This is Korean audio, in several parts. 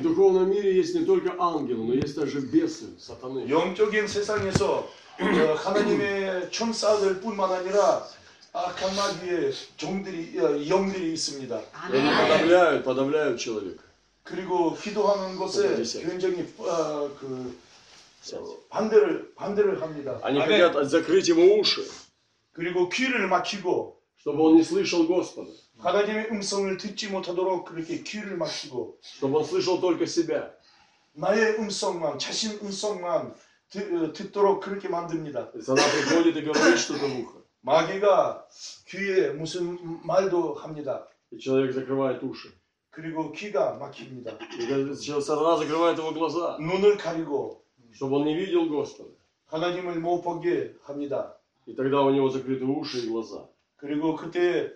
В духовном мире есть не только ангелы, но есть также бесы, сатаны. 영적인 세상에서 어, 하나님의 천사들 뿐만 아니라 악한 마귀의 종들이 어, 영들이 있습니다. И они подавляют, подавляют человека. 그리고 기도하는 것에 어디세요? 굉장히 어, 그 어, 반대를 반대를 합니다. Они Аминь. хотят закрыть ему уши, 그리고 귀를 막히고 чтобы он не слышал Господа, 하나님의 음성을 듣지 못하도록 그렇게 귀를 막히고 чтобы он слышал только себя. 나의 음성만 자신 음성만 듣, 어, 듣도록 그렇게 만듭니다. И она приходит и говорит что-то в ухо. 마귀가 귀에 무슨 말도 합니다. И человек закрывает уши. 그리고 귀가 막힙니다. И когда человек- сатана закрывает его глаза, 눈을 가리고 чтобы он не видел Господа. 하나님을 못 보게 합니다. И тогда у него закрыты уши и глаза. 그리고 그때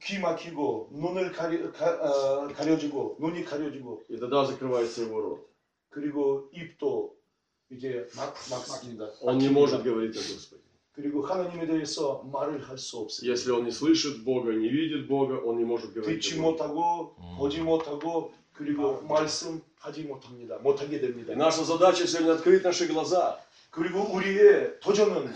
귀 막히고 눈을 가리, 가, 어, 가려지고 눈이 가려지고 И тогда закрывается его рот. 그리고 입도 이제 막, 막습니다. Он не может говорить о Господе. 그리고 하나님에 대해서 말을 할 수 없습니다. Если он не слышит Бога, не видит Бога, он не может говорить 듣지 о Боге. 못하고 보지 못하고 그리고 말씀하지 못합니다. 못하게 И 됩니다. наша задача сегодня открыть наши глаза, 그리고 우리의 도전은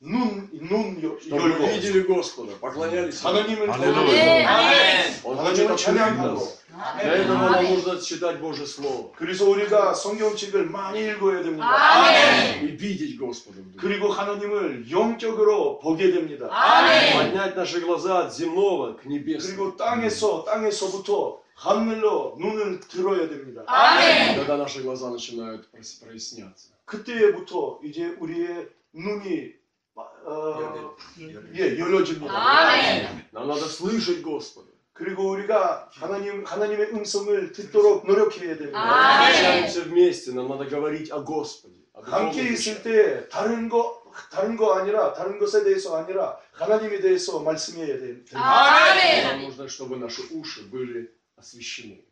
눈, 눈 여- чтобы мы 열고 видели Господа, поклонялись Ему. 하나님을 할렐루야. 보고 Он хочет 하나님을 открыть 찬양하고 нас. Для этого нам нужно читать Божье Слово 그래서 우리가 성경책을 많이 읽어야 됩니다. и видеть Господа. в душе. 그리고 하나님을 영적으로 보게 됩니다. Поднять наши глаза от земного к небесному. 그리고 땅에서 땅에서부터 하늘로 눈을 들어야 됩니다. Когда наши глаза начинают прос- проясняться. 그때부터 이제 우리의 눈이 어, 예, 열려집니다. Нам надо слышать Господа. 그리고 우리가 하나님 하나님의 음성을 듣도록 노력해야 됩니다. Когда мы общаемся вместе, нам надо говорить о Господе. о духовных 함께 вещах. 있을 때 다른 거 다른 거 아니라 다른 것에 대해서 아니라 하나님에 대해서 말씀해야 됩니다. Нам нужно, чтобы наши уши были освящены.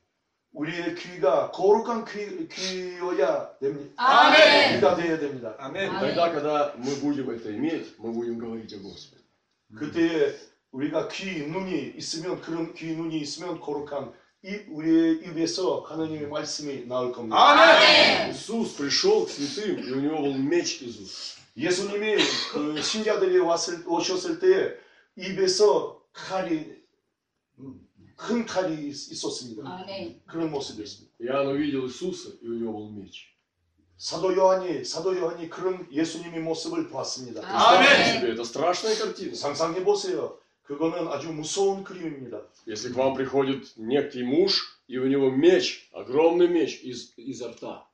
우리의 귀가 거룩한 귀, 귀여야 됩니다. 아멘. 귀가 되어야 됩니다. И 아멘. тогда, когда мы будем это иметь, мы будем говорить о Господе. 그때에 우리가 귀 눈이 있으면 그런 귀 눈이 있으면 거룩한 입 우리의 입에서 하나님의 말씀이 나올 겁니다. 아멘. Иисус пришел к святым, и у него был меч из уст. 예수님이 그 신자들이 왔을 오셨을 때 입에서 칼이 음, 큰 칼이 있- 있었습니다. 그런 모습이었습니다. Иоанн увидел Иисуса, и у него был меч. 사도 요한이 사도 요한이 그런 예수님의 모습을 보았습니다. Представьте себе, это страшная картина. 상상해 보세요. 그거는 아주 무서운 그림입니다. Если к вам приходит некий муж, и у него меч, огромный меч из, изо рта.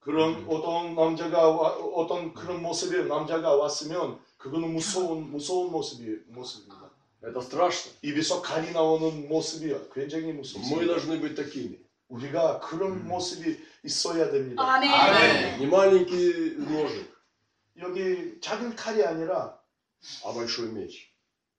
그런 어떤 남자가 와- 어떤 그런 모습의 남자가 왔으면 그거는 무서운 무서운 모습이 모습입니다. Это страшно. 입에서 칼이 나오는 모습이 굉장히 Мы 무섭습니다. должны быть такими. 우리가 그런 모습이 있어야 됩니다. 아멘. Не маленький ножик, 여기 작은 칼이 아니라 а большой меч.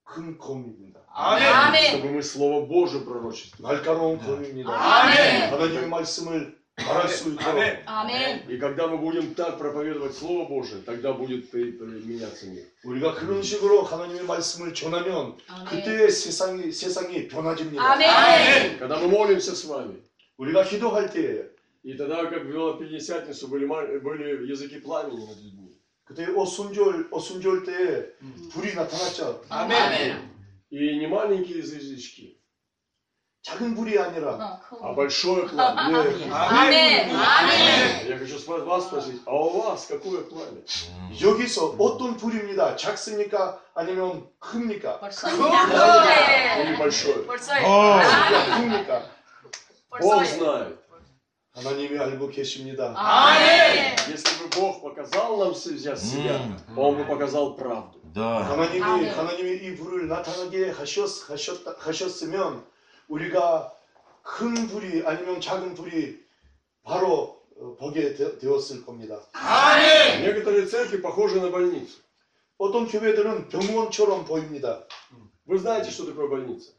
큰 검입니다. 아멘. Чтобы мы Слово Божие пророчествовали. 날카로운 검입니다. 아멘. 하나님의 말씀을 말할 수 있도록 아멘. И когда мы будем так проповедовать Слово Божие, тогда будет при- при- меняться мир. 우리가 그런 식으로 하나님의 말씀을 전하면 그때 세상이 세상이 변화집니다. 아멘. Когда мы молимся с вами, 우리가 기도할 때 и тогда, как в Пятидесятницу, были, ма- были языки пламени над людьми. 그때 오순절 오순절 때 불이 나타났죠. 아멘. И не маленькие язычки, 작은 불이 아니라 а большое пламя. 예, 아멘. 아멘. Я хочу спро- вас спросить, а у вас какое пламя? 여기서 어떤 불입니다. 작습니까? 아니면 큽니까? Или большое? 큽니까? Бог знает. 하나님이 알고 계십니다. 아멘. Если бы Бог показал нам себя, себя, Он бы показал правду. Да. 하나님이 아멘. 하나님의 이 불을 나타나게 하셨 하셨다 하셨으면 우리가 큰 불이 아니면 작은 불이 바로 어, 보게 되, 되었을 겁니다. Некоторые церкви похожи на больницу. 어떤 교회들은 병원처럼 보입니다. Вы знаете, что такое больница?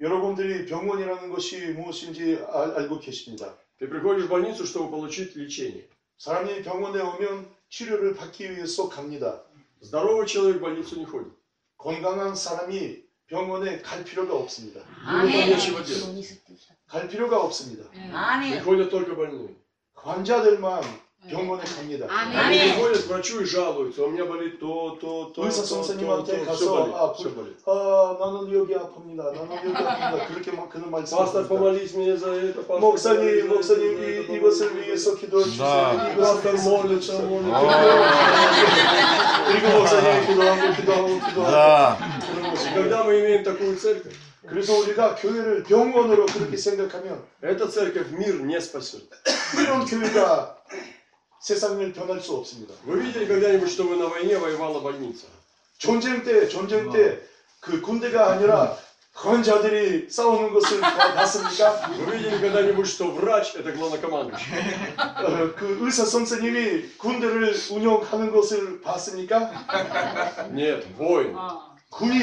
여러분들이 병원이라는 것이 무엇인지 알, 알고 계십니다. Ты приходишь в больницу, чтобы получить лечение. 사람이 병원에 오면 치료를 받기 위해서 갑니다. Здоровый человек в больницу не ходит. 건강한 사람이 병원에 갈 필요가 없습니다. Ему там 아멘. нечего делать. 갈 필요가 없습니다. 아멘. Приходят только больные. 환자들만 병원에 갑니다. 아멘. Они приходят к врачу и жалуются, у меня болит то, то, то, 의사 то, то, 선생님한테 то, 가서 все болит, 아, все 부- болит. 아, 나는 여기 아픕니다. 나는 여기 아픕니다. 그렇게 막 그런 Пастор, 말씀을 помолись мне за это, пастор, 목사님, помолись за 목사님 это, за 이, это, 이것을 помолись 위해서 за 기도해 주세요. Да. это. 이것을 Пастор 위해서 молится, молится. 그리고 목사님이 기도하고 기도하고 기도하고 Да. 그런 И 것입니다. когда мы имеем такую церковь, 그래서 우리가 교회를 병원으로 그렇게 생각하면 эта церковь мир не спасет. 이런 교회가 세상을 변할 수 없습니다. Вы видели когда-нибудь, чтобы на войне воевала больница? 전쟁 때 전쟁 때 그 군대가 아니라 환자들이 싸우는 것을 봐- 봤습니까? Вы видели когда-нибудь, что врач это главнокомандующий? 어, 그 의사 선생님이 군대를 운영하는 것을 봤습니까? Нет, воин. 군인.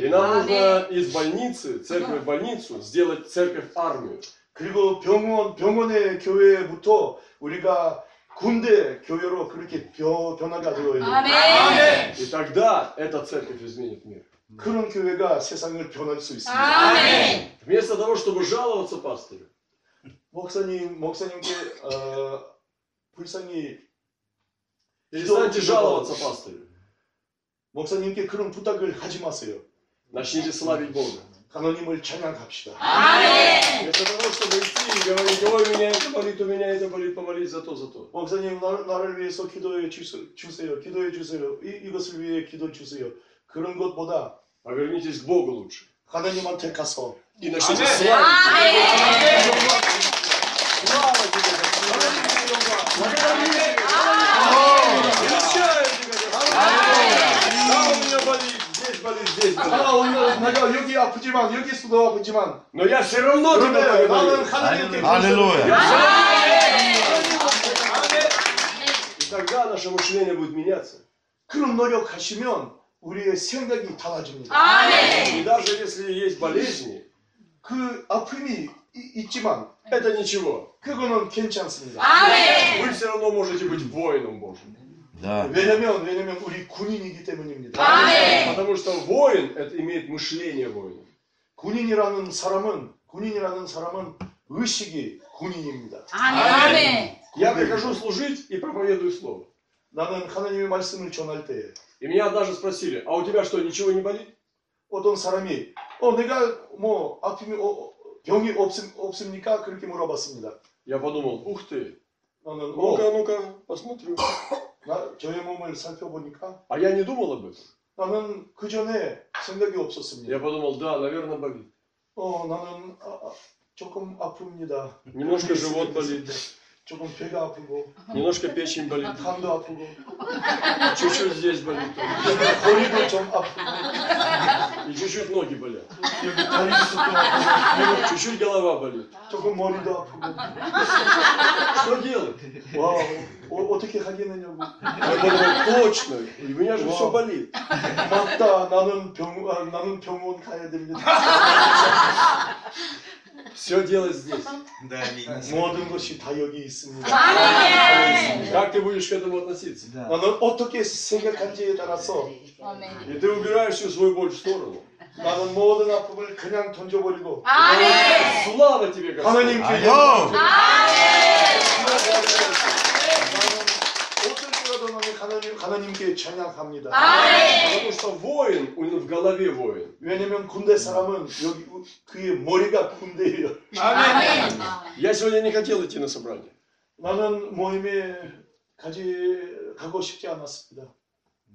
И нам нужно из больницы, церковь в больницу, сделать церковь армию. 그리고 병원 병원의 교회부터 우리가 군대 교회로 그렇게 변, 변화가 되어야 돼요. 아멘. И тогда эта церковь изменит мир. 그런 교회가 세상을 변할 수 있습니다. 아멘. Вместо того, чтобы жаловаться пастырю, 목사님 목사님께 어, 불쌍히 перестаньте жаловаться пастырю. 목사님께 그런 부탁을 하지 마세요. Начните славить Бога. 하나님을 찬양합시다. 아멘. Вместо того, чтобы идти и говорить, ой, у меня это болит, у меня это болит, помолись за то, за то. 목사님 나, 나를 위해서 기도해 주세- 주세요. 기도해 주세요. 이, 이것을 위해 기도 주세요. 그런 것보다 Повернитесь к Богу лучше. 하나님한테 가서 И начните Аминь. славить. 아멘. здесь болит, здесь болит. 아 오늘 내가 여기 아프지만 여기서도 아프지만 Но я все равно тебя 그런데 나는 благодарю. 하나님께 Аллилуйя. И тогда наше мышление будет меняться. 그런 노력하시면 우리의 생각이 달라집니다. 아멘. И даже если есть болезни, 그 아픔이 이- 있지만 это ничего. 그거는 괜찮습니다. 아멘. Вы все равно можете быть воином Божьим. Да. 왜냐면 왜냐면 우리 군인이기 때문입니다. 아멘. Потому что воин это имеет мышление воина. 군인이라는 사람은 군인이라는 사람은 의식이 군인입니다. 아멘. Я прихожу служить и проповедую слово. 나는 하나님의 말씀을 전할 때 И меня однажды спросили, а у тебя что, ничего не болит? 어떤 사람이 어 내가 뭐 아픔이 어, 어, 병이 없, 없습니까? 그렇게 물어봤습니다. Я подумал, ух ты, 나는 어, ну-ка, ну-ка, посмотрю. 나, 저의 몸을 살펴보니까 А я не думал об этом. 나는 그 전에 생각이 없었습니다. Я подумал, да, наверное, болит. 어 나는 아, 아, 조금 아픕니다. Немножко живот болит, 조금 배가 아프고 немножко печень болит, 간도 아프고 чуть-чуть здесь болит, 허리도 좀 아프고 и чуть-чуть ноги болят, 여기 다리도 아프고 чуть-чуть голова болит. 조금 머리도 아프고 Что делать? 와 어, 어떻게 하겠느냐고 Я подумал, точно, и у меня же все болит. 맞다 나는 병 아, 나는 병원 가야 됩니다. Все делать здесь. 모든 것이 다 여기 있습니다. 아멘. Как ты будешь к этому относиться? 나는 어떻게 생각한지에 따라서 아멘. И ты убираешь всю свою боль в сторону. 나는 모든 아픔을 그냥 던져버리고 아멘. Слава тебе, Господь! 하나님께 아멘. 영광을 나는 어떨 때라도 나는 하나님 하나님께 찬양합니다. 아멘. Потому что воин, у него в голове воин. 왜냐면 군대 사람은 여기 그의 머리가 군대예요. 아멘. Я сегодня не хотел идти на собрание. 나는 모임에 가지 가고 싶지 않았습니다.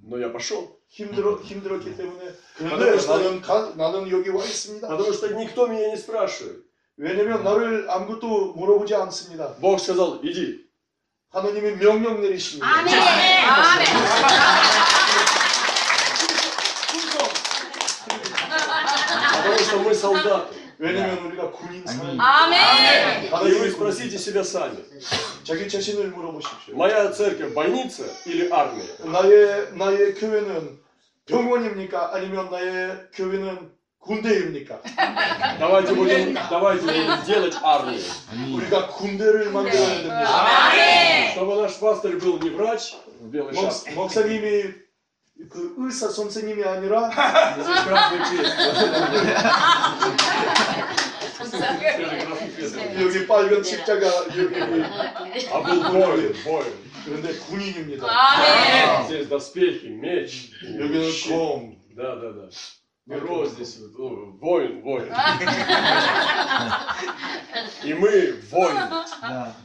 Но я пошел. 힘들어 힘들었기 때문에 потому 그런데 что- 나는 가, 나는 여기 와 있습니다. Потому что никто меня не спрашивает. 왜냐면 나를 아무것도 물어보지 않습니다. Бог сказал, иди. 하나님이 명령 내리십니다. 아멘. 아멘. 충성. Потому что мы солдаты. 왜냐면 우리가 군인 사람. 아멘. И вы спросите себя сами. 자기 자신을 물어보십시오. Моя церковь больница или армия? 나의 나의 교회는 병원입니까? 아니면 나의 교회는 군대입니까? Давайте будем, давайте будем делать армию. 우리가 군대를 만들어야 됩니다. 아멘. Чтобы наш пастор был не врач в белой шапке, 목, 목사님이 그 의사 선생님이 아니라 Здесь красный крест. Скажи, красный крест. 여기 빨간 십자가 여기 А был воин, воин. 그런데 군인입니다. 아멘. Здесь доспехи, меч, 여기는 щит. 검. Да, да, да. Перо здесь, вот, ну, воин, воин. И мы воины.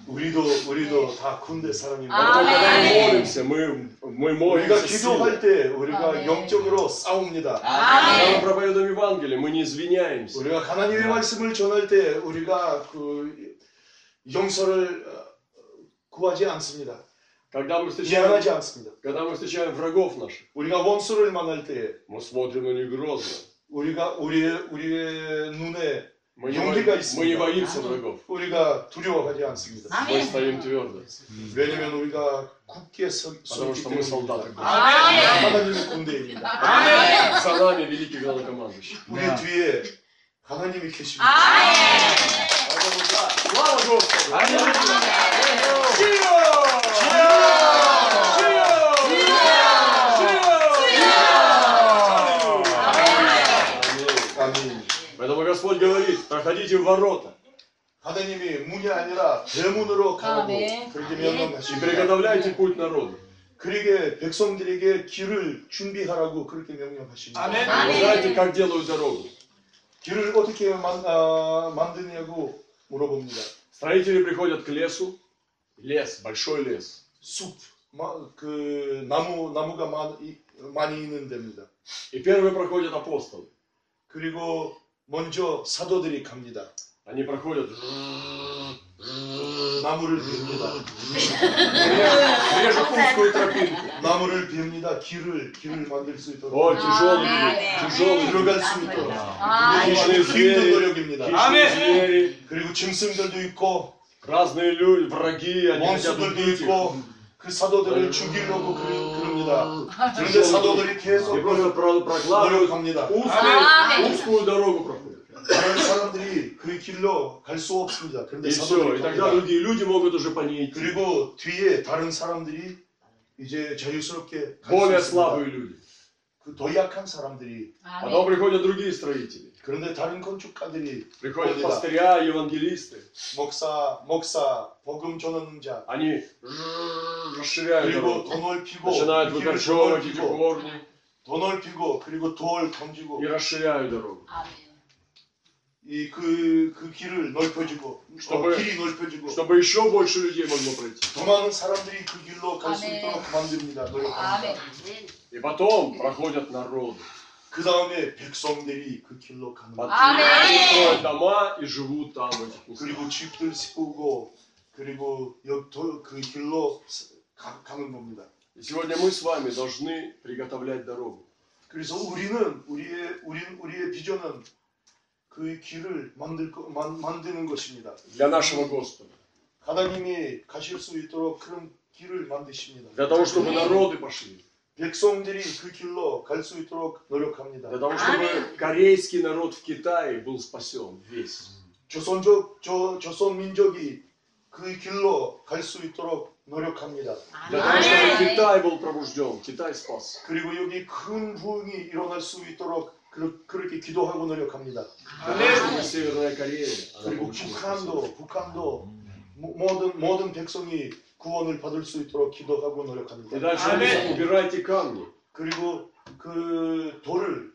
우리도 우리도 다 군대 사람입니다. Поэтому, когда мы Аминь. молимся, мы, мы 우리가 молимся 기도할 силой. 때 우리가 아멘. 영적으로 싸웁니다. Когда мы 아멘. проповедуем Евангелие, мы не извиняемся. 우리가 하나님의 말씀을 전할 때 우리가 그 용서를 어, 구하지 않습니다. Когда мы встречаем, 미안하지 않습니다. когда мы встречаем врагов наших, 우리가 원수를 만날 때 мы смотрим на них грозно. 우리가 우리의 우리의 눈에 Мы не, 용기가 бои- мы не 있습니다. боимся врагов. 우리가 두려워하지 않습니다. Мы 아멘. стоим твердо. 왜냐면 우리가 굳게 서, Потому 서기 что мы солдаты. 때문입니다. 아멘. 하나님의 군대입니다. 아멘. За нами великий главнокомандующий. 우리 뒤에 하나님이 계십니다. 아멘. Поэтому да, слава Господу! 아 говорит, проходите в ворота 하나님이 문이 아니라 대문으로 가라고 아멘. 그렇게 и 명령하십니다. приготовляйте путь народу. 그에게 백성들에게 길을 준비하라고 그렇게 명령하십니다. Вы 아멘. знаете, как делают дорогу? 길을 어떻게 만, 아, 만드냐고 물어봅니다. Строители приходят к лесу, лес, большой лес, 숲, 마, 그 나무 나무가 많, 이, 많이 있는 데입니다. и первые проходят апостолы. 그리고 먼저 사도들이 갑니다. Они проходят, 나무를 빕니다. режут узкую тропинку. 나무를 빕니다. 길을 길을 만들 수 있도록 О, тяжелый 아멘. путь, тяжелый путь. 들어갈 수 있도록 아멘. Хищные 힘든 звери, 노력입니다. хищные звери, 그리고 짐승들도 있고 разные люди, враги, они хотят 원수들도 убить их. 있고 그 사도들을 죽이려고 그러, 그럽니다. 그런데 사도들이 계속 И просто про- прокладывают 노력합니다. узкую, 아멘. узкую дорогу проходят. 다른 사람들이 그 길로 갈 수 없습니다. 그런데 И все, 사도들이 и тогда 갑니다. другие люди могут уже по ней идти. 그리고 뒤에 다른 사람들이 이제 자유스럽게 갈 수 Более 있습니다. слабые люди. 그더 약한 사람들이 Потом приходят другие строители. 그런데 다른 건축가들이 Приходят Более, да. пастыря, евангелисты. 목사, 목사, 복음 전하자 Они расширяют 그리고 дорогу. 더 넓히고 Начинают 그 길을 더 выкорчевывать эти 넓히고 корни 더 넓히고 그리고 돌 던지고 и расширяют дорогу. 이 그 그 길을 넓혀주고 чтобы- 어, 길이 넓혀주고 Чтобы еще больше людей могло пройти. 더 많은 사람들이 그 길로 갈 수 아멘. 있도록 만듭니다. 노력합니다. 아멘. И потом проходят народы. 그 다음에 백성들이 그 길로 가는 Потом 거예요. 아멘. они строят дома и живут там, в этих местах. 그리고 집들 세우고 그리고 여- 더- 그 길로 가, 가는 겁니다. И сегодня мы с вами должны приготовлять дорогу. 그래서 우리는 우리의 우리 우리의 비전은 그 길을 만들 거, 만, 만드는 것입니다. Для нашего Господа. 하나님이 가실 수 있도록 그런 길을 만드십니다. Для того, чтобы народы пошли. 백성들이 그 길로 갈 수 있도록 노력합니다. Для того, чтобы корейский народ в Китае был спасен весь. 조선족 저 조선 민족이 그 길로 갈 수 있도록 노력합니다. Для того, чтобы Китай был пробужден, Китай спас. 그리고 여기 큰 부흥이 일어날 수 있도록 그, 그렇게 기도하고 노력합니다. Для того, чтобы Северная Корея, она 그리고 получила спасение. 북한도 북한도 모- 모든 모든 백성이 구원을 받을 수 있도록 기도하고 И 노력합니다. дальше написано, убирайте камни. 그리고 그 돌을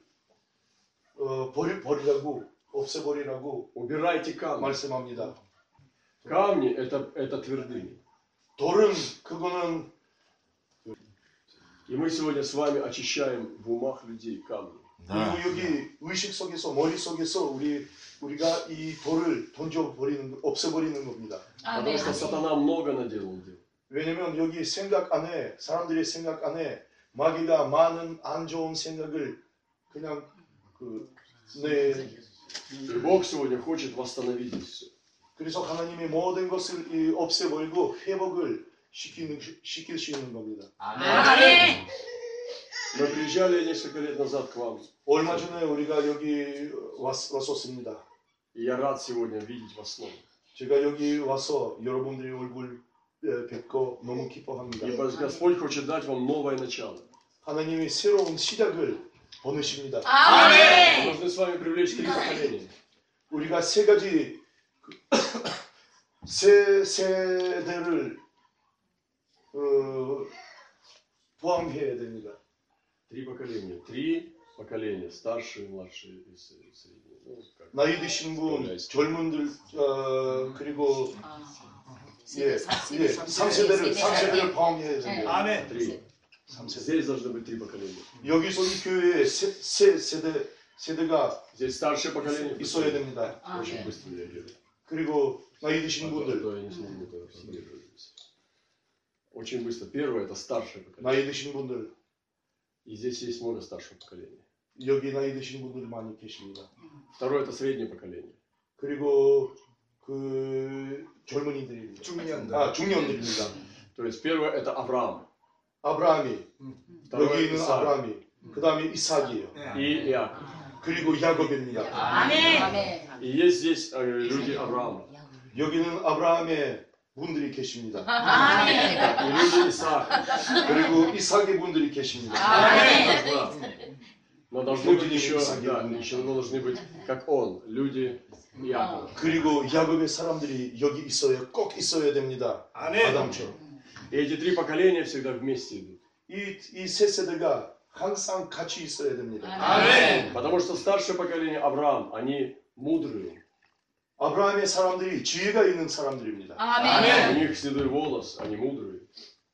어, 버리 버리라고 없애버리라고 Убирайте камни. 말씀합니다. Камни это, это твердыни. 돌은 그거는 И мы сегодня с вами очищаем в умах людей камни. 그리고 여기 의식 속에서 머릿 속에서 우리 우리가 이 돌을 던져 버리는 없애 버리는 겁니다. Потому 아멘. что сатана много наделал дел. 왜냐면 여기 생각 안에 사람들의 생각 안에 마귀가 많은 안 좋은 생각을 그냥 그네 И Бог сегодня хочет восстановить это все. 그래서 하나님이 모든 것을 이 없애버리고 회복을 시키는 시키시는 겁니다. 아멘. Мы приезжали несколько лет назад к вам. 얼마 전에 우리가 여기 왔, 왔었습니다. И я рад сегодня видеть вас снова. 제가 여기 와서 여러분들의 얼굴 예, 뵙고 너무 기뻐합니다. И Господь хочет дать вам новое начало. 하나님이 새로운 시작을 보내십니다. 아. 아멘. Мы должны с вами привлечь три поколения. 우리가 세 가지 그- 세 세대를 어, 포함해야 됩니다. Три поколения. Три поколения. Старшие, младшие и с- и средние. Ну, как 나이 드신 분, 젊은들 어, 그리고 예, 예, 삼세대를 삼세대를 포함해야 된대요. три поколения. 여기서 старшее поколение Очень быстро реагирует. 그리고 나이 Очень быстро. Первое это старшее поколение. 나이 드신 И здесь есть много старшего поколения. 여기 나이 드신 분들 많이 계십니다. Второе это среднее поколение. 그리고 그 젊은이들입니다. 중년들. 아, 중년들입니다. То есть первое это Авраам. 아브라함이 Второе 여기 있는 Исаак. 아브라함이 그 다음에 이삭이에요. 네. И Иаков. 그리고 야곱입니다. 아멘. 아멘. И есть здесь э, люди Авраама. 여기는 아브라함의 분들이 계십니다. 아멘. И люди Исаака. 그리고 이삭의 분들이 계십니다. 아멘. Да. Но должны быть Люди еще, Исаака. да, еще должны быть, как он, люди Иакова. 그리고 야곱의 사람들이 여기 있어야 꼭 있어야 됩니다. 아멘. 아담처럼. И эти три поколения всегда вместе идут. 이이세 세대가 항상 같이 있어야 됩니다. 아멘. Потому что старшее поколение Авраам, они мудрые. 아브라함의 사람들이 지혜가 있는 사람들입니다. У 아멘. них седой волос, они мудрые.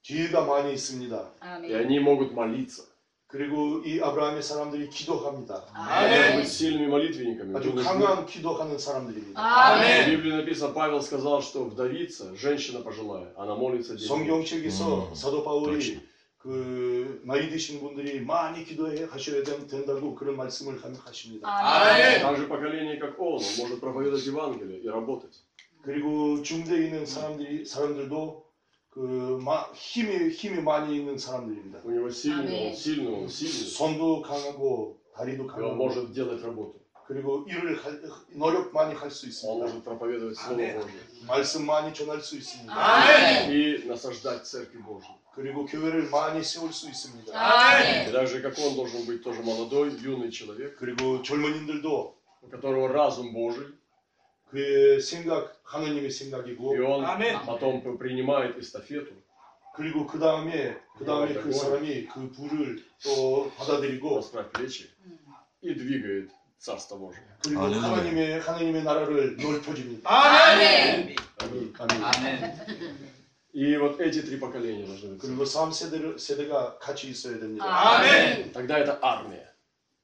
지혜가 많이 있습니다. И 아멘. они могут молиться. 그리고 이 아브라함의 사람들이 기도합니다. Они могут 아멘. быть сильными молитвенниками. 아주 Вы нужны- 강한 기도하는 사람들입니다. В 아멘. Библии написано, Павел сказал, что вдовица, женщина пожилая, она молится день и ночь. 성경책에서 음, 사도 바울이 그렇지. 그 나이 드신 분들이 많이 기도해 하셔야 된- 된다고 그런 말씀을 하- 하십니다. 아멘. Так же поколение, как он, он может проповедовать Евангелие и работать. 그리고 중대에 있는 사람들이 사람들도 그 마- 힘이 힘이 많이 있는 사람들입니다. У него сильный, Аминь. он сильный, он сильный. 손도 강하고 다리도 И он 강하고 может делать работу. 그리고 일을 할, 노력 많이 할 수 Он 있습니다. может проповедовать Слово Аминь. Божье. 말씀 많이 전할 수 있습니다. 아멘. И насаждать Церковь Божью. 그리고 교회를 많이 세울 수 있습니다. И 아멘. так же, как он должен быть тоже молодой, юный человек, 그리고 젊은이들도 у которого разум Божий, 그의 생각 하나님의 и 생각이고 он Аминь. потом принимает эстафету. 그리고 그 다음에 그 다음에 그 사람이 그 불을 또 받아들이고 расправь плечи и двигает Царство Божие. 그리고 아멘. 하나님의 하나님의 나라를 넓혀집니다. 아멘. 아멘. 아멘. 아멘. И вот эти три поколения должны быть. 그리고 3세대 세대가 같이 있어야 됩니다. 아멘. Тогда это армия.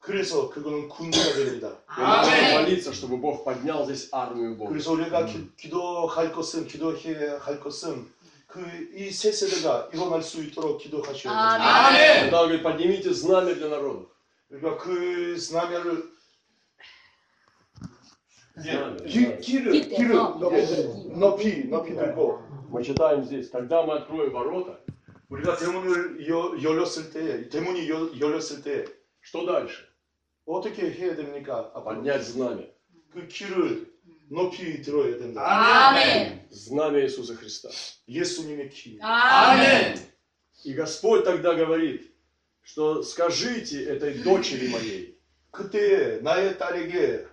그래서 그거는 군대가 됩니다. И мы должны 아멘. молиться, чтобы Бог поднял здесь армию Бога. 그래서 우리가 기, 기도할 것은 기도해야 할 것은 그 이 세 세대가 일어날 수 있도록 기도하셔야 됩니다. 아멘. Когда он говорит, поднимите знамя для народов. 그러니까 그 스나미아를 Знамя, 기, знамя. 길을 깃대, 길을 어. 높이 높이 높이 들고 Мы читаем здесь, когда мы откроем ворота, 우리가 대문을 여, 열렸을 때 대문이 여, 열렸을 때 что дальше? 어떻게 해야 됩니까? 앞으로? Поднять знамя. 그 길을 높이 들어야 된다. 아멘. Знамя Иисуса Христа. 예수님의 키. 아멘. И Господь тогда говорит, что скажите этой дочери моей, 그때 나의 딸에게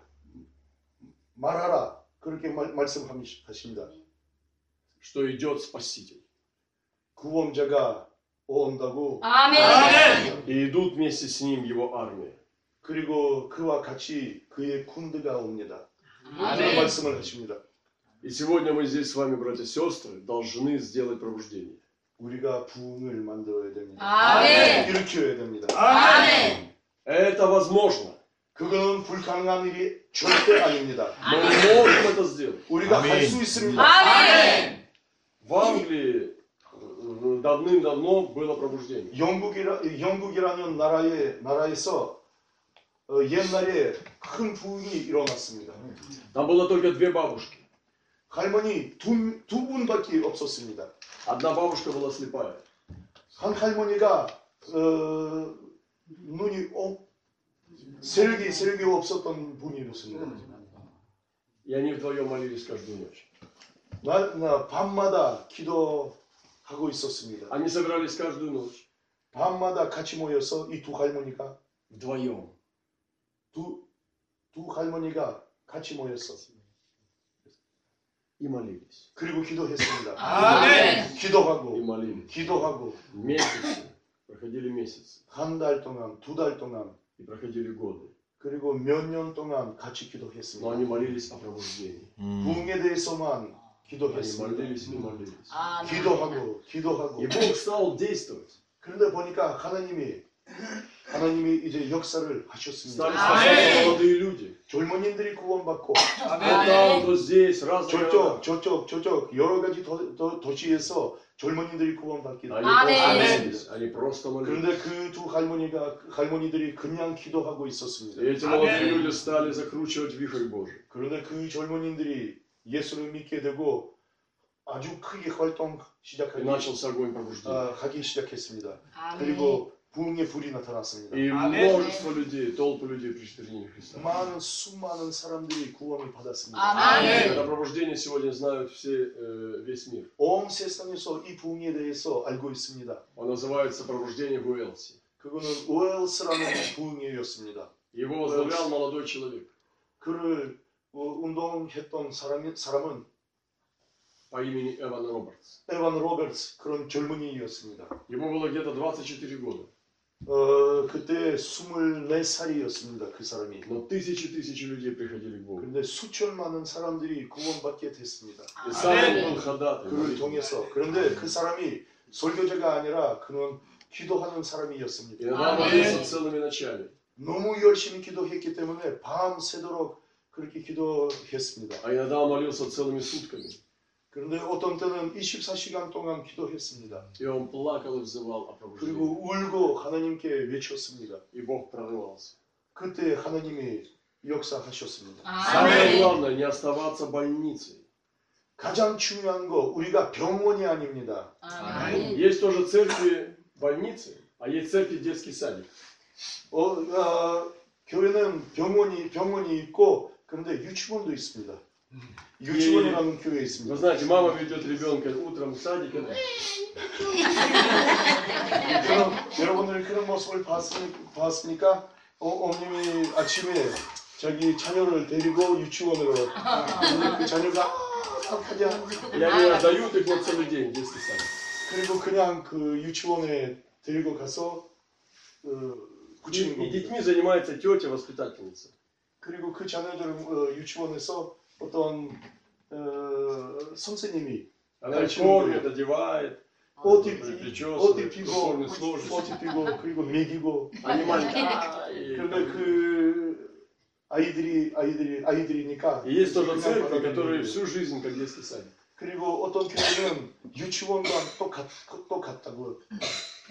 말하라. 그렇게 말, 말씀하십니다. что идет Спаситель. 구원자가 온다고 아멘. И идут вместе с ним его армия. 그리고 그와 같이 그의 군대가 옵니다. 그런 아멘. 말씀을 하십니다. И сегодня мы здесь с вами, братья и сестры, должны сделать пробуждение. 우리가 부흥을 만들어야 됩니다. 아멘. 일으켜야 됩니다. 아멘. Это возможно. 그거는 불가능한 일이 절대 아닙니다. Мы можем это сделать. 우리가 아멘. 할 수 있습니다. 아멘. В Англии э, давным-давно было пробуждение. 영국이라 영국이라는 나라의 나라에서 어, 옛날에 큰 부흥이 일어났습니다. Там было только две бабушки. 할머니 두, 두 분밖에 없었습니다. Одна бабушка была слепая. 한 할머니가 어, 눈이 어, 세력이 세력이 없었던 분이었습니다. И они вдвоем молились каждую ночь. 나, 나 밤마다 기도하고 있었습니다. Они собирались каждую ночь. 밤마다 같이 모여서 이 두 할머니가 Вдвоем. 두, 두 할머니가 같이 모였어. 이말리스 그리고 기도했습니다. 아, 네. 기도하고, 이말리스 기도하고, 한 달 동안, 두 달 동안, 그리고 몇 년 동안 같이 기도했습니다. 부흥에 대해서만 음. 기도했습니다. 아, 네. 기도하고, 기도하고. 그런데 보니까 하나님이 하나님이 이제 역사를 Стали 하셨습니다. спасаться молодые люди. 젊은이들이 구원받고 То там, то здесь, разные 저쪽 города. 저쪽 저쪽 여러 가지 도, 도, 도시에서 젊은이들이 구원받기를 Они 아멘. просто 아멘. молились. Они просто молились. 그런데 그 두 할머니가 할머니들이 그냥 기도하고 있었습니다. И эти молодые люди стали закручивать вихрь Божий. 그런데 그 젊은이들이 예수를 믿게 되고 아주 크게 활동 И 시작하기 начался огонь пробуждения. 아, 하기 시작했습니다. 아멘. 그리고 부흥의 불이 나타났습니다. И Аминь. множество людей, толпы людей пришли в имя Христа. 많은 수많은 사람들이 구원을 받았습니다. 아멘. Это пробуждение сегодня знают все, э, весь мир. 온 세상에서 이 부흥에 대해서 알고 있습니다. Он называется пробуждение в Уэлсе. 그거는 우엘스라는 부흥회였습니다. Его возглавлял молодой человек 그를 어, 운동했던 사람이, 사람은 по имени Эван Робертс. 에반 로버츠 그런 젊은이였습니다. Ему было где-то 24 года. 어, 그때 24살이었습니다. 그 사람이. Но тысячи-тысячи людей приходили к Богу. 그런데 수천 많은 사람들이 구원받게 됐습니다. И сам он был ходатай. 그를 통해서. 그런데 그 사람이 설교자가 아니라 그는 기도하는 사람이었습니다. Иногда Аминь. молился целыми ночами. 너무 열심히 기도했기 때문에 밤 새도록 그렇게 기도했습니다. А иногда он молился целыми сутками. 그런데 어떤 때는 24시간 동안 기도했습니다. И он плакал и взывал о пробуждении. 그리고 울고 하나님께 외쳤습니다. И Бог прорывался. 그때 하나님이 역사하셨습니다. Самое 아멘. главное, не оставаться больницей. 가장 중요한 거 우리가 병원이 아닙니다. 아멘. Есть тоже церкви больницы, а есть церкви детский садик. 어, 어, 교회는 병원이 병원이 있고 그런데 유치원도 있습니다. 유치원이라는 교회 Вы 있습니다. знаете, мама ведет ребенка утром в садик, это 그럼 여러분들이 그런 모습을 봤으니, 봤으니까 어, 어머님이 아침에 자기 자녀를 데리고 유치원으로 근데 그 자녀가 아, 가자 и они отдают их вот целый день в детский садик. 그리고 그냥 그 유치원에 데리고 가서 어, И, 붙이는 и 겁니다. детьми занимается тетя воспитательница. 그리고 그 자녀들은 어, 유치원에서 어떤 어, 선생님이 Она их Дальше кормит, одевает, 옷 причесывает, 입히고 옷 입히고 форме служит. 옷 입히고 그리고 먹이고 Они маленькие. а, и- 그런데 그 아이들이 아이들이 아이들이니까 И есть тоже 그냥 церкви, 받아들이는 которые 거예요. всю жизнь как детский садик. 그리고 어떤 교회는 유치원과 똑같, 똑같다고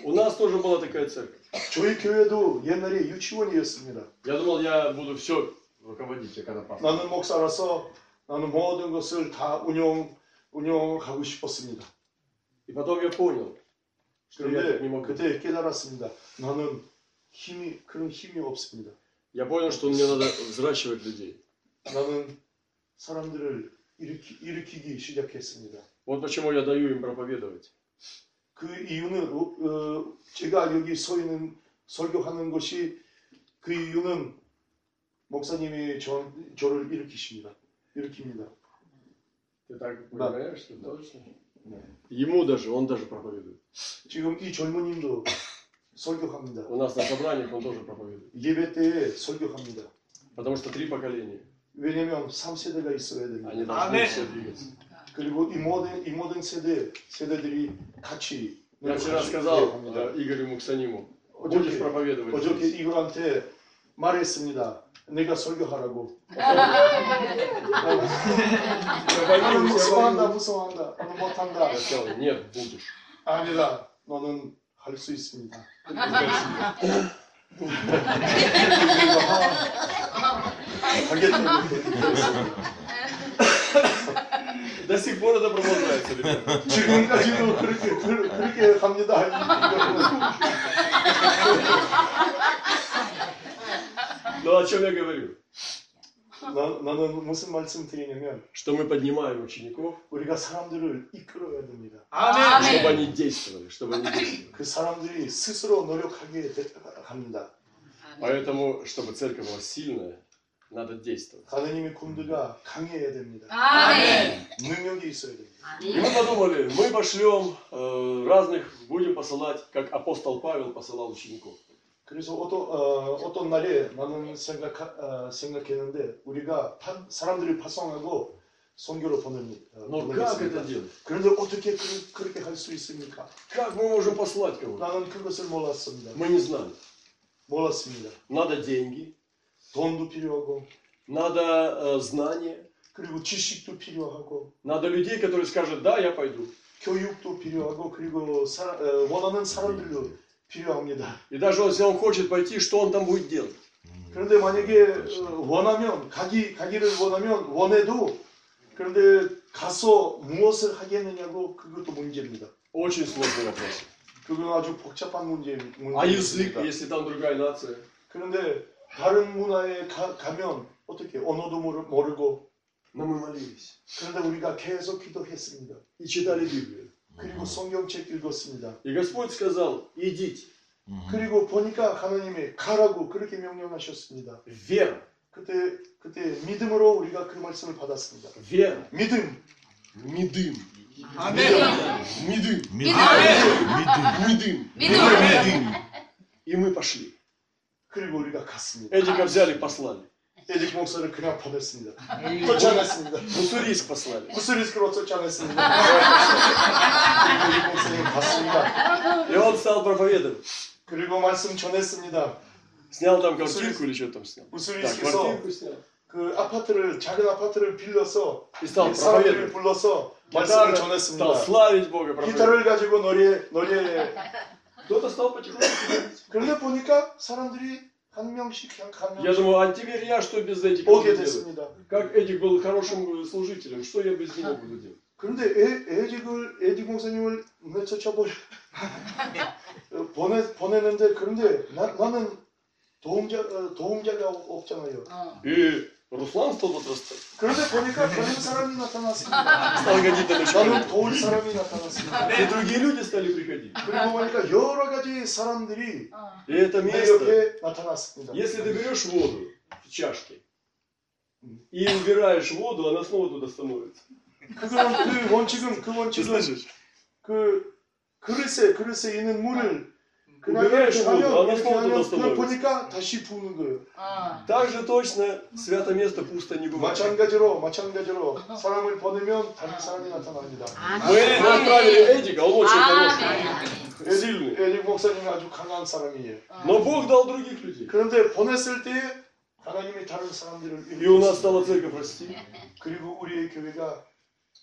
У нас тоже была такая церковь. 저희 교회도 옛날에 유치원이었습니다 Я думал, я буду все руководить, я когда пастор. 나는 목사라서 나는 모든 것을 다 운영 운영하고 싶었습니다 И потом я понял, что я так не 그런데 могу. 그때 깨달았습니다 나는 힘이 그런 힘이 없습니다 Я понял, что мне надо взращивать людей. 나는 사람들을 일으키, 일으키기 시작했습니다 Вот почему я даю им проповедовать. 그 이유는 어, 어, 제가 여기 서 있는 설교하는 것이 그 이유는 목사님이 저, 저를 일으키십니다. 일으킵니다. Ты так Да. понимаешь, что точно? Ему даже, он даже проповедует. 지금 이 젊은이도 설교합니다. У нас на собраниях он тоже проповедует. 예배 때에 설교합니다. Потому что три поколения. 왜냐면 3세대가 있어야 Они 됩니다. должны все двигаться. 그리고 이 모든 이 모든 세대 세대들이 같이 Я вчера 같이 сказал 합니다. э, Игорю Муксаниму, будешь 어저께 проповедовать 어저께 здесь. 이글한테 말했습니다. 내가 설교하라고. Я 나는 боюсь, я 무서워한다, боюсь. 무서워한다. 나는 못한다. Я сказал, нет, будешь. 아니라 너는 할 수 있습니다. 하겠다고 그랬습니다. До сих пор это продолжается, ребята. 지금까지도 그렇게 그- 그렇게 합니다. Но о чем я говорю? 나, 나는 무슨 말씀 드리냐면 что мы поднимаем учеников, 우리가 사람들을 이끌어야 됩니다. 아멘. чтобы они действовали, чтобы они действовали. 그 사람들이 스스로 노력하게 되- 합니다. Поэтому, чтобы церковь была сильная, надо действовать. 하느님의 군대가 강해야 됩니다. 아멘. 능력이 있어야 됩니다. И мы подумали, мы пошлем э, разных, будем посылать, как апостол Павел посылал учеников. 그래서 어떤, 어, 어떤 날에 나는 생각, 어, 생각했는데 우리가 파- 사람들을 파송하고 선교로 보냅니다. 어, Но как 보내겠습니다. это делать? 그런데 어떻게 그, 그렇게 할 수 있습니까? Как мы можем послать кого-то? 나는 그것을 몰랐습니다. Мы не знали. 몰랐습니다. Надо деньги, 돈도 필요하고 надо э, знания, 그리고 지식도 필요하고 надо людей, которые скажут, да, я пойду. 교육도 필요하고 그리고 사- 어, 원하는 사람들도 필요합니다. И даже если он хочет пойти, что он там будет делать? 그런데 만약에 어, 원하면 가기 가기를 원하면 원해도 그런데 가서 무엇을 하겠느냐고 그것도 문제입니다. Очень сложный вопрос. 그건 아주 복잡한 문제 А язык, 문제입니다. если там другая нация? 그런데 다른 문화에 가, 가면 어떻게 언어도 모르, 모르고 Но мы молились 그런데 우리가 계속 기도했습니다. и читали Библию. 그리고 성경책 읽었습니다. И Господь сказал, идите. 그리고 보니까 하나님이 가라고 그렇게 명령하셨습니다. Вера. 그때 그때 믿음으로 우리가 그 말씀을 받았습니다. Вера. 믿음, Медым. 아멘. Медым. 아멘. Медым. 믿음. И мы пошли. 그리고 우리가 갔습니다. Эдика взяли, послали. 에릭 목사를 그냥 보냈습니다. 쫓아냈습니다. Муссурийск послали. 무스리스크로 쫓아냈습니다. 에릭 목사님 갔습니다. И он стал проповедовать. 그리고 말씀 전했습니다. Снял там квартирку или что там снял? Да, 무스리스크에서 квартирку снял. 그 아파트를 작은 아파트를 빌려서 И стал 사람들을 проповедовать. 불러서 말씀을 Гитара, стал 전했습니다. славить Бога, проповедовать. 기타를 가지고 노래 노래 Кто-то стал потихоньку говорить. 그런데 보니까 사람들이 한 명씩 한 Я 명씩 думаю, а теперь я что без Эдика 오게 буду делать? 됐습니다. Как Эдик был хорошим служителем, что я без него буду делать? 그런데 에, 에직을 에직 목사님을 내쫓아버려 어, 보내 보내는데 그런데 나, 나는 도움자 어, 도움자가 없- 없잖아요. И Руслан стал возрастать. 그런데 보니까 다른 사람이 나타났습니다. Стал ходить на 나는 начало. 도울 사람이 나타났습니다. И другие люди стали приходить. 그리고 보니까 여러 가지 사람들이 И это 내 место, 옆에 나타났습니다. если ты берешь воду в чашке и убираешь воду, она снова туда становится. 그거는 그 원칙은 그 Ты 원칙은 слышишь? 그 그릇에 그릇에 있는 물을 그냥 убираешь 이렇게 воду, 하면 она 이렇게 снова 하면 туда 그냥 становится. 보니까 다시 부는 거예요. Так же точно свято место пусто не бывает. 마찬가지로 마찬가지로 사람을 보내면 다른 사람이 나타납니다. Мы отправили Эдика, он очень хороший, 아멘. сильный. 에릭 목사님이 아주 강한 사람이에요. Но Бог дал других людей. 그런데 보냈을 때 하나님이 다른 사람들을 И у нас 일으켰습니다. стала церковь расти. 그리고 우리의 교회가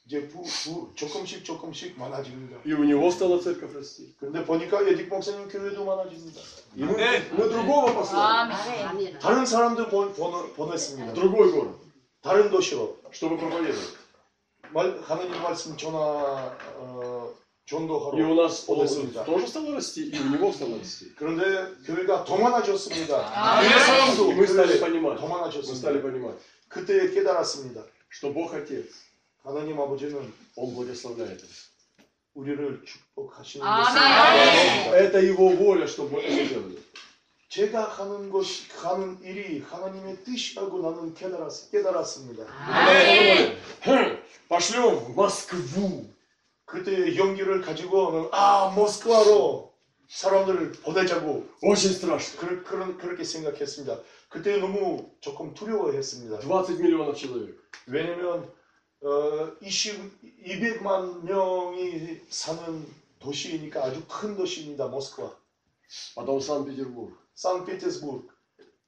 이제 부, 부, 조금씩 조금씩 많아집니다. И у него стала церковь расти. 그런데 보니까 에릭 목사님 교회도 많아집니다. И мы, мы другого послали. 아멘. 다른 사람도 보, 보, 보냈습니다. В другой город, 다른 도시로 чтобы проповедовать. 말, 하나님 말씀 전화 어, И у 전도하러 нас он 보냈습니다. тоже стал расти, и у него стало расти. 그런데 교회가 더 많아졌습니다. 아멘. 교회 사람도 И мы стали 교회 понимать, 더 мы 많아졌습니다. стали понимать, 그때 깨달았습니다. что Бог Отец, 하나님 아버지는 Он благословляет нас. 우리를 축복하시는 아멘. 것입니다. Это Его воля, чтобы мы это делали. 제가 하는 것, 하는 일이 하나님의 뜻이라고 나는 깨달았, 깨달았습니다. 아멘. Хм, Пошлем в Москву. 그때 용기를 가지고는 아 모스크바로 사람들을 보내자고 Очень страшно. 그, 그런 그렇게 생각했습니다. 그때 너무 조금 두려워했습니다. 20 миллионов человек. 왜냐면 어, 20, 200만 명이 사는 도시이니까 아주 큰 도시입니다. 모스크바, Потом Санкт-Петербург. 산피테스부르크,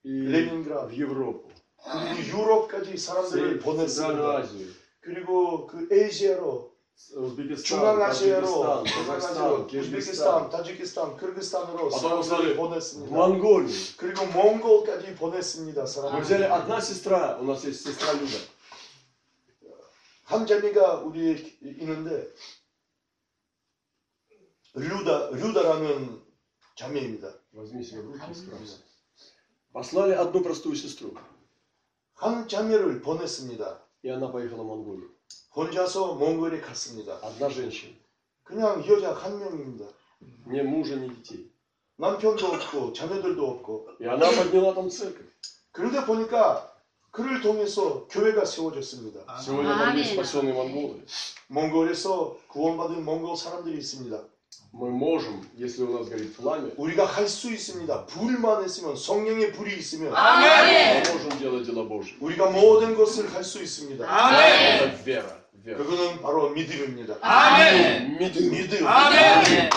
И 레닌그라드, в Европу. 그리고 유럽까지 사람들을 Центральную 보냈습니다. Азию. 그리고 그 에이시아로 Узбекистан, 중앙아시아로, Таджикистан, 중앙아시아로, Казахстан, Киргизстан. 우즈베키스탄, 타지키스탄, 키르기스탄으로 아, 사람들을 사람들을 В 보냈습니다. Монголию. 그리고 몽골까지 보냈습니다. Мы 사람들. взяли одна сестра, у нас есть сестра Люда. 한 자매가 우리 있는데 류다 류다라는 자매입니다. Возьми себя в руки и справься. Послали одну простую сестру. 한 자매를 보냈습니다. И она поехала в Монголию. 혼자서 몽골에 갔습니다. Одна женщина. 그냥 여자 한 명입니다. Ни мужа, ни детей. 남편도 없고 자녀들도 없고 И она подняла там церковь. 그런데 보니까 그를 통해서 교회가 세워졌습니다. Сегодня там есть Аминь. спасенные монголы. 몽골에서 구원받은 몽골 사람들이 있습니다. Мы можем, если у нас горит пламя, 우리가 할 수 있습니다. 불만 있으면 성령의 불이 있으면 아멘. мы можем делать дела Божьи. 우리가 모든 것을 할 수 있습니다. Это вера. вера. 그거는 바로 믿음입니다. 아멘. Медым. 믿음. 아멘.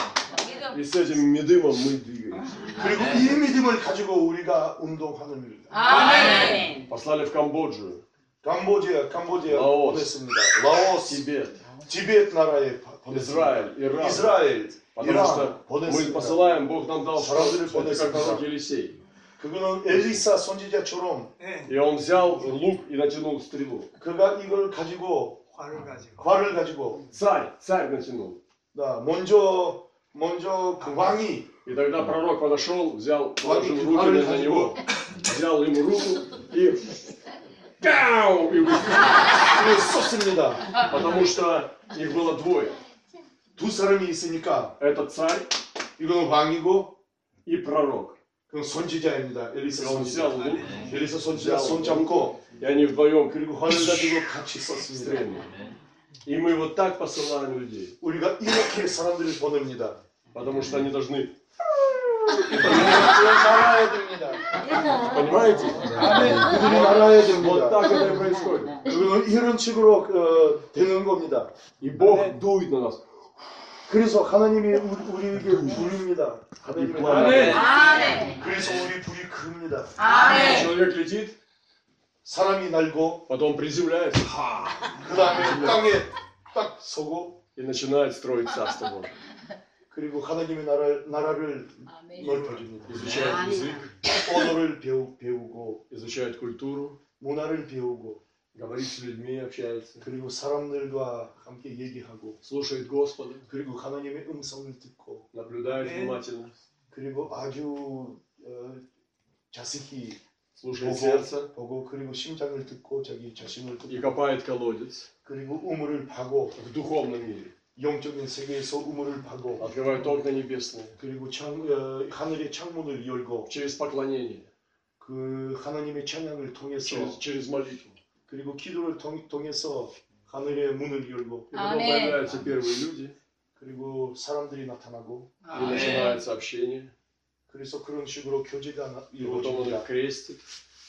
И с этим медымом мы двигаемся. 그리고 이 믿음을 가지고 우리가 운동하는 일입니다. 아멘. Послали в Камбоджу, 캄보디아, 캄보디아 라오스. 보냈습니다. 라오스, Тибет, 티베트 나라에 파- 보냈습니다. Израиль, Иран. 이스라엘, Потому 이란 что мы 보냈습니다. посылаем, Бог нам дал 사람들을 это как 보냈습니다. пророк Елисей. 그거는 엘리사 선지자처럼 И он взял лук и натянул стрелу. 그가 이걸 가지고 활을 가지고 활을 가지고 Царь, царь натянул. 나 먼저 먼저 그 왕이 И тогда пророк подошел, взял, положил 왕이 그 руки 활을 на него, 가지고 взял ему руку и Пяу! И выстрелил. 그를 쏟습니다. Потому что их было двое. 두 사람이 있으니까 Это царь 이거는 왕이고 и пророк. 그건 선지자입니다. И 엘리사 он взял 선지자. лук, 엘리사 선지자 손 잡고 и они вдвоем 그리고 활을 가지고 같이 썼습니다. стреляли. И мы вот так посылаем людей. 우리가 이렇게 사람들을 보냅니다. Потому что они должны, 그들이 알아야 됩니다. понимаете? 그들이 알아야 Вот 됩니다. так это и происходит. 그거는 이런 식으로 어, 되는 겁니다. И Бог дует на нас. 그래서 하나님이 우리- 우리에게 불입니다. 하나님의 아멘. 나라. 아멘. 그래서 우리 불이 큽니다. 아멘. Человек летит, 사람이 날고 потом приземляется 그 다음에 땅에 딱 서고 и начинает строить Царство Божие. 그리고 하나님의 나라, 나라를 아멘. 넓혀줍니다. Изучает язык, 언어를 배우, 배우고 изучает культуру, 문화를 배우고 говорит с людьми, общается, 그리고 사람들과 함께 얘기하고 слушает Господа, 그리고 하나님의 음성을 듣고 наблюдает Аминь. внимательно, 그리고 아주 어, 자세히 слушает 보고, сердце 보고 그리고 심장을 듣고 자기 자신을 и 듣고 копает колодец 그리고 우물을 파고 в духовном мире. 영적인 세계에서 우물을 파고 Открывает окна небесные 그리고 창, 어, 하늘의 창문을 열고 через поклонение, 그 하나님의 찬양을 통해서 через, через молитву. 그리고 기도를 통, 통해서 하늘의 문을 열고 И потом Аминь. появляются первые люди, 그리고 사람들이 나타나고 и начинается общение, 그래서 그런 식으로 교제가 나- и потом он 이루어집니다. их крестит,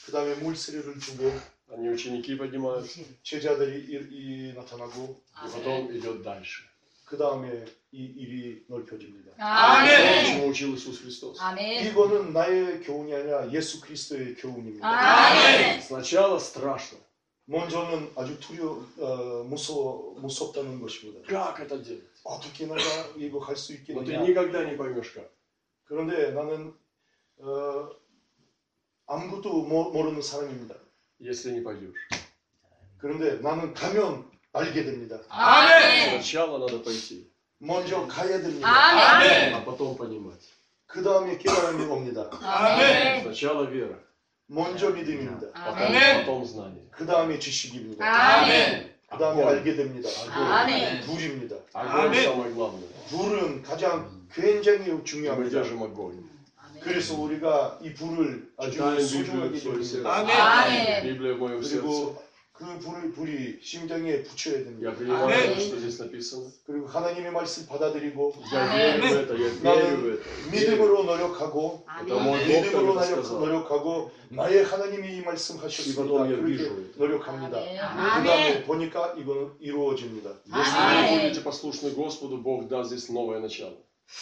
그 다음에 물세례를 주고 они ученики поднимаются, 제자들이 이, 이 나타나고 и потом идет дальше. 그 다음에 이 일이 넓혀집니다. 아멘. Чему учил Иисус Христос? 아멘. 이거는 나의 교훈이 아니라 예수 그리스도의 교훈입니다. 아멘. Сначала страшно. 먼저는 아주 두려, 어, 무서, 무섭다는 것입니다. Как это делать? 어떻게 내가 이거 할 수 Но ты 있겠느냐? никогда не поймешь как. 그런데 나는 어, 아무것도 모, 모르는 사람입니다. если не пойдешь. 그런데 나는 가면 알게 됩니다. 아멘. Сначала надо пойти, 먼저 가야 됩니다. 아멘. а потом понимать. 그 다음에 깨달음이 옵니다. 아멘. Сначала вера, 먼저 믿음입니다. потом, 아멘. потом знание. 그 다음에 지식입니다. 아멘. 그 다음에 Огонь. 알게 됩니다. 아멘. 불입니다. Огонь Аминь. самое главное. 불은 가장 굉장히 И мы 중요합니다. держим огонь. 그래서 우리가 이 불을 아주 Читаем 소중하게 Библию в своем сердце. 여깁니다. 아멘. Библия в моем сердце. 그리고 그 불을 불이 심장에 붙여야 Я 됩니다. принимаю Аминь. то, что здесь написано. 그리고 하나님의 말씀 받아들이고 Я Аминь. верю в это, я верю в 나는 это. верю. 믿음으로 노력하고 Это мой Бог 믿음으로 так это 노력, сказал. 노력하고 나의 하나님이 이 И 말씀하셨습니다. потом я 그렇게 вижу это. 노력합니다. 아멘. 그 다음에 보니까 이거는 이루어집니다. Если Аминь. вы будете послушны Господу, Бог даст здесь новое начало.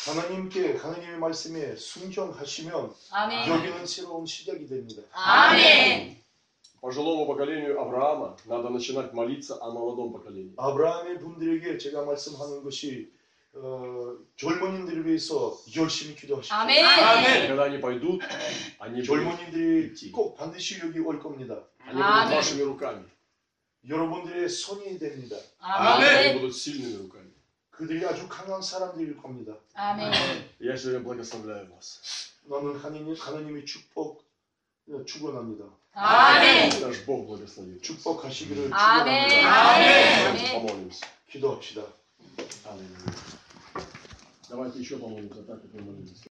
하나님께 하나님의 말씀에 순종하시면 아멘. 여기는 새로운 시작이 됩니다. 아멘. Пожилому поколению Авраама надо начинать молиться о молодом поколении. 아브라함의 분들에게 제가 말씀하는 것이 어, 젊은이들을 위해서 열심히 기도하십시오. 아멘. 아멘. Когда они пойдут, они будут, 젊은이들이 꼭 반드시 여기 올 겁니다. они будут Аминь. вашими руками. 여러분들의 손이 됩니다. Они 아멘. будут сильными руками. 그들이 아주 강한 사람들일 겁니다. 아멘. Я сегодня благословляю вас. 나는 하나님, 하나님의 축복 네, 축원합니다. Аминь. Наш Бог благословит. Чуть покачи говорю. Аминь. Аминь. Помолимся. Кидо, сюда. Аллилуйя. Давайте еще помолимся, так как мы молились.